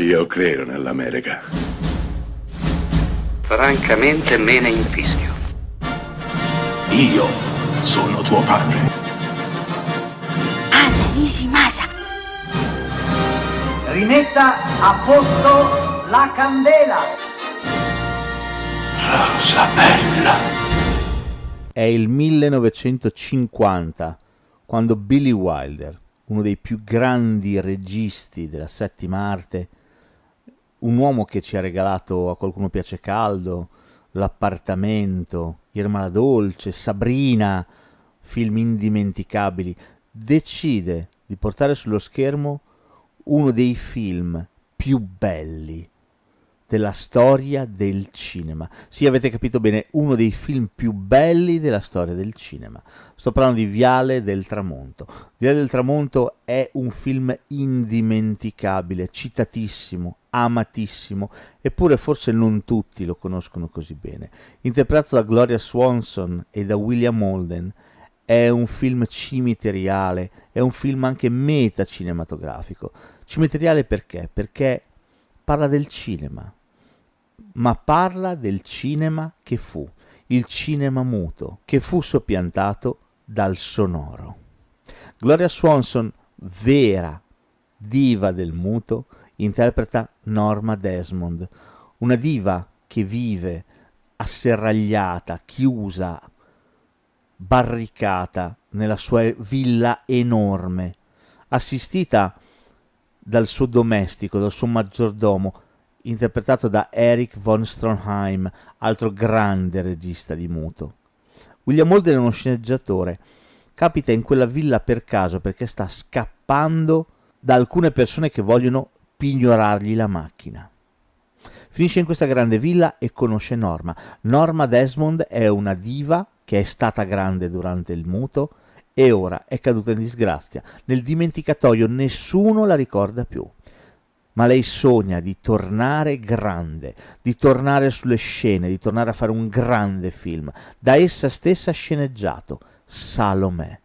Io credo nell'America. Francamente me ne infischio. Io sono tuo padre. Anna Nishimasa. Rimetta a posto la candela. Rosa bella. È il 1950, quando Billy Wilder, uno dei più grandi registi della settima arte, un uomo che ci ha regalato A qualcuno piace caldo, L'appartamento, Irma la Dolce, Sabrina, film indimenticabili, decide di portare sullo schermo uno dei film più belli della storia del cinema. Sì, avete capito bene, uno dei film più belli della storia del cinema. Sto parlando di Viale del Tramonto. Viale del Tramonto è un film indimenticabile, citatissimo, amatissimo, eppure forse non tutti lo conoscono così bene. Interpretato da Gloria Swanson e da William Holden, è un film cimiteriale, è un film anche metacinematografico. Cimiteriale perché? Perché parla del cinema, ma parla del cinema che fu, il cinema muto, che fu soppiantato dal sonoro. Gloria Swanson, vera diva del muto, interpreta Norma Desmond, una diva che vive asserragliata, chiusa, barricata nella sua villa enorme, assistita dal suo domestico, dal suo maggiordomo, interpretato da Eric von Stronheim, altro grande regista di muto. William Holden è uno sceneggiatore. Capita in quella villa per caso perché sta scappando da alcune persone che vogliono pignorargli la macchina. Finisce in questa grande villa e conosce Norma. Norma Desmond è una diva che è stata grande durante il muto e ora è caduta in disgrazia. Nel dimenticatoio nessuno la ricorda più ma lei sogna di tornare grande, di tornare sulle scene, di tornare a fare un grande film, da essa stessa sceneggiato, Salomè.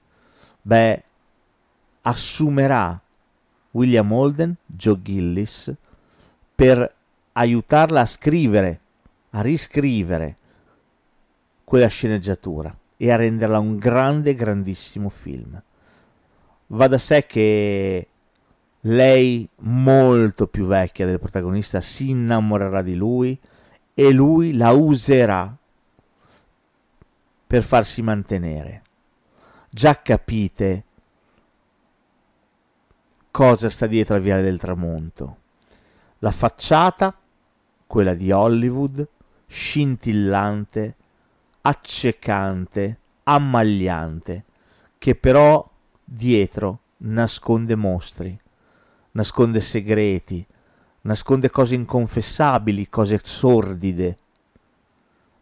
Beh, assumerà William Holden, Joe Gillis, per aiutarla a scrivere, a riscrivere quella sceneggiatura e a renderla un grande, grandissimo film. Va da sé che lei molto più vecchia del protagonista si innamorerà di lui e lui la userà per farsi mantenere. Già capite cosa sta dietro a Viale del Tramonto. La facciata, quella di Hollywood, scintillante, accecante, ammagliante, che però dietro nasconde mostri nasconde segreti, nasconde cose inconfessabili, cose sordide,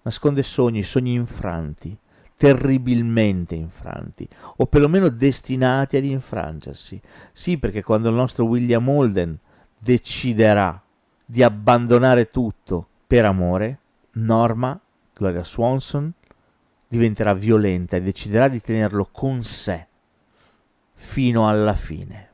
nasconde sogni, sogni infranti, terribilmente infranti, o perlomeno destinati ad infrangersi. Sì, perché quando il nostro William Holden deciderà di abbandonare tutto per amore, Norma, Gloria Swanson, diventerà violenta e deciderà di tenerlo con sé fino alla fine.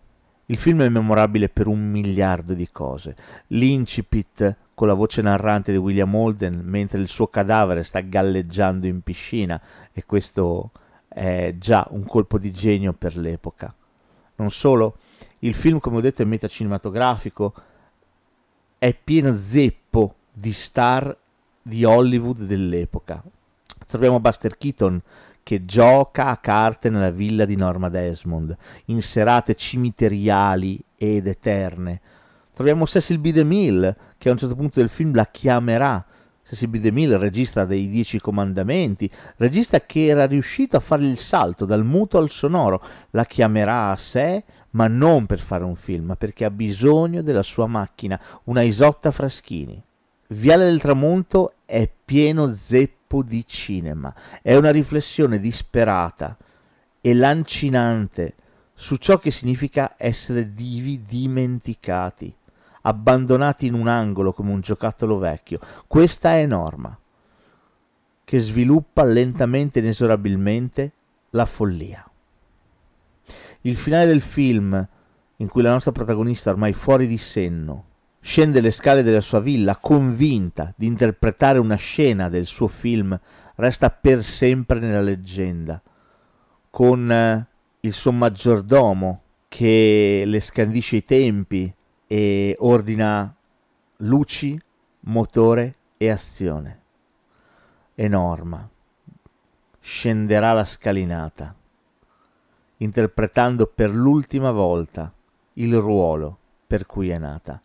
Il film è memorabile per un miliardo di cose. L'incipit con la voce narrante di William Holden mentre il suo cadavere sta galleggiando in piscina e questo è già un colpo di genio per l'epoca. Non solo, il film, come ho detto, è metacinematografico, è pieno zeppo di star di Hollywood dell'epoca. Troviamo Buster Keaton che gioca a carte nella villa di Norma Desmond, in serate cimiteriali ed eterne. Troviamo Cecil B. DeMille, che a un certo punto del film la chiamerà. Cecil B. DeMille, regista dei Dieci Comandamenti, regista che era riuscito a fare il salto dal muto al sonoro, la chiamerà a sé, ma non per fare un film, ma perché ha bisogno della sua macchina, una Isotta Fraschini. Viale del Tramonto è pieno zeppo troppo di cinema. È una riflessione disperata e lancinante su ciò che significa essere divi dimenticati, abbandonati in un angolo come un giocattolo vecchio. Questa è Norma, che sviluppa lentamente e inesorabilmente la follia. Il finale del film, in cui la nostra protagonista, ormai fuori di senno, Scende le scale della sua villa, convinta di interpretare una scena del suo film, resta per sempre nella leggenda, con eh, il suo maggiordomo che le scandisce i tempi e ordina luci, motore e azione. E scenderà la scalinata, interpretando per l'ultima volta il ruolo per cui è nata.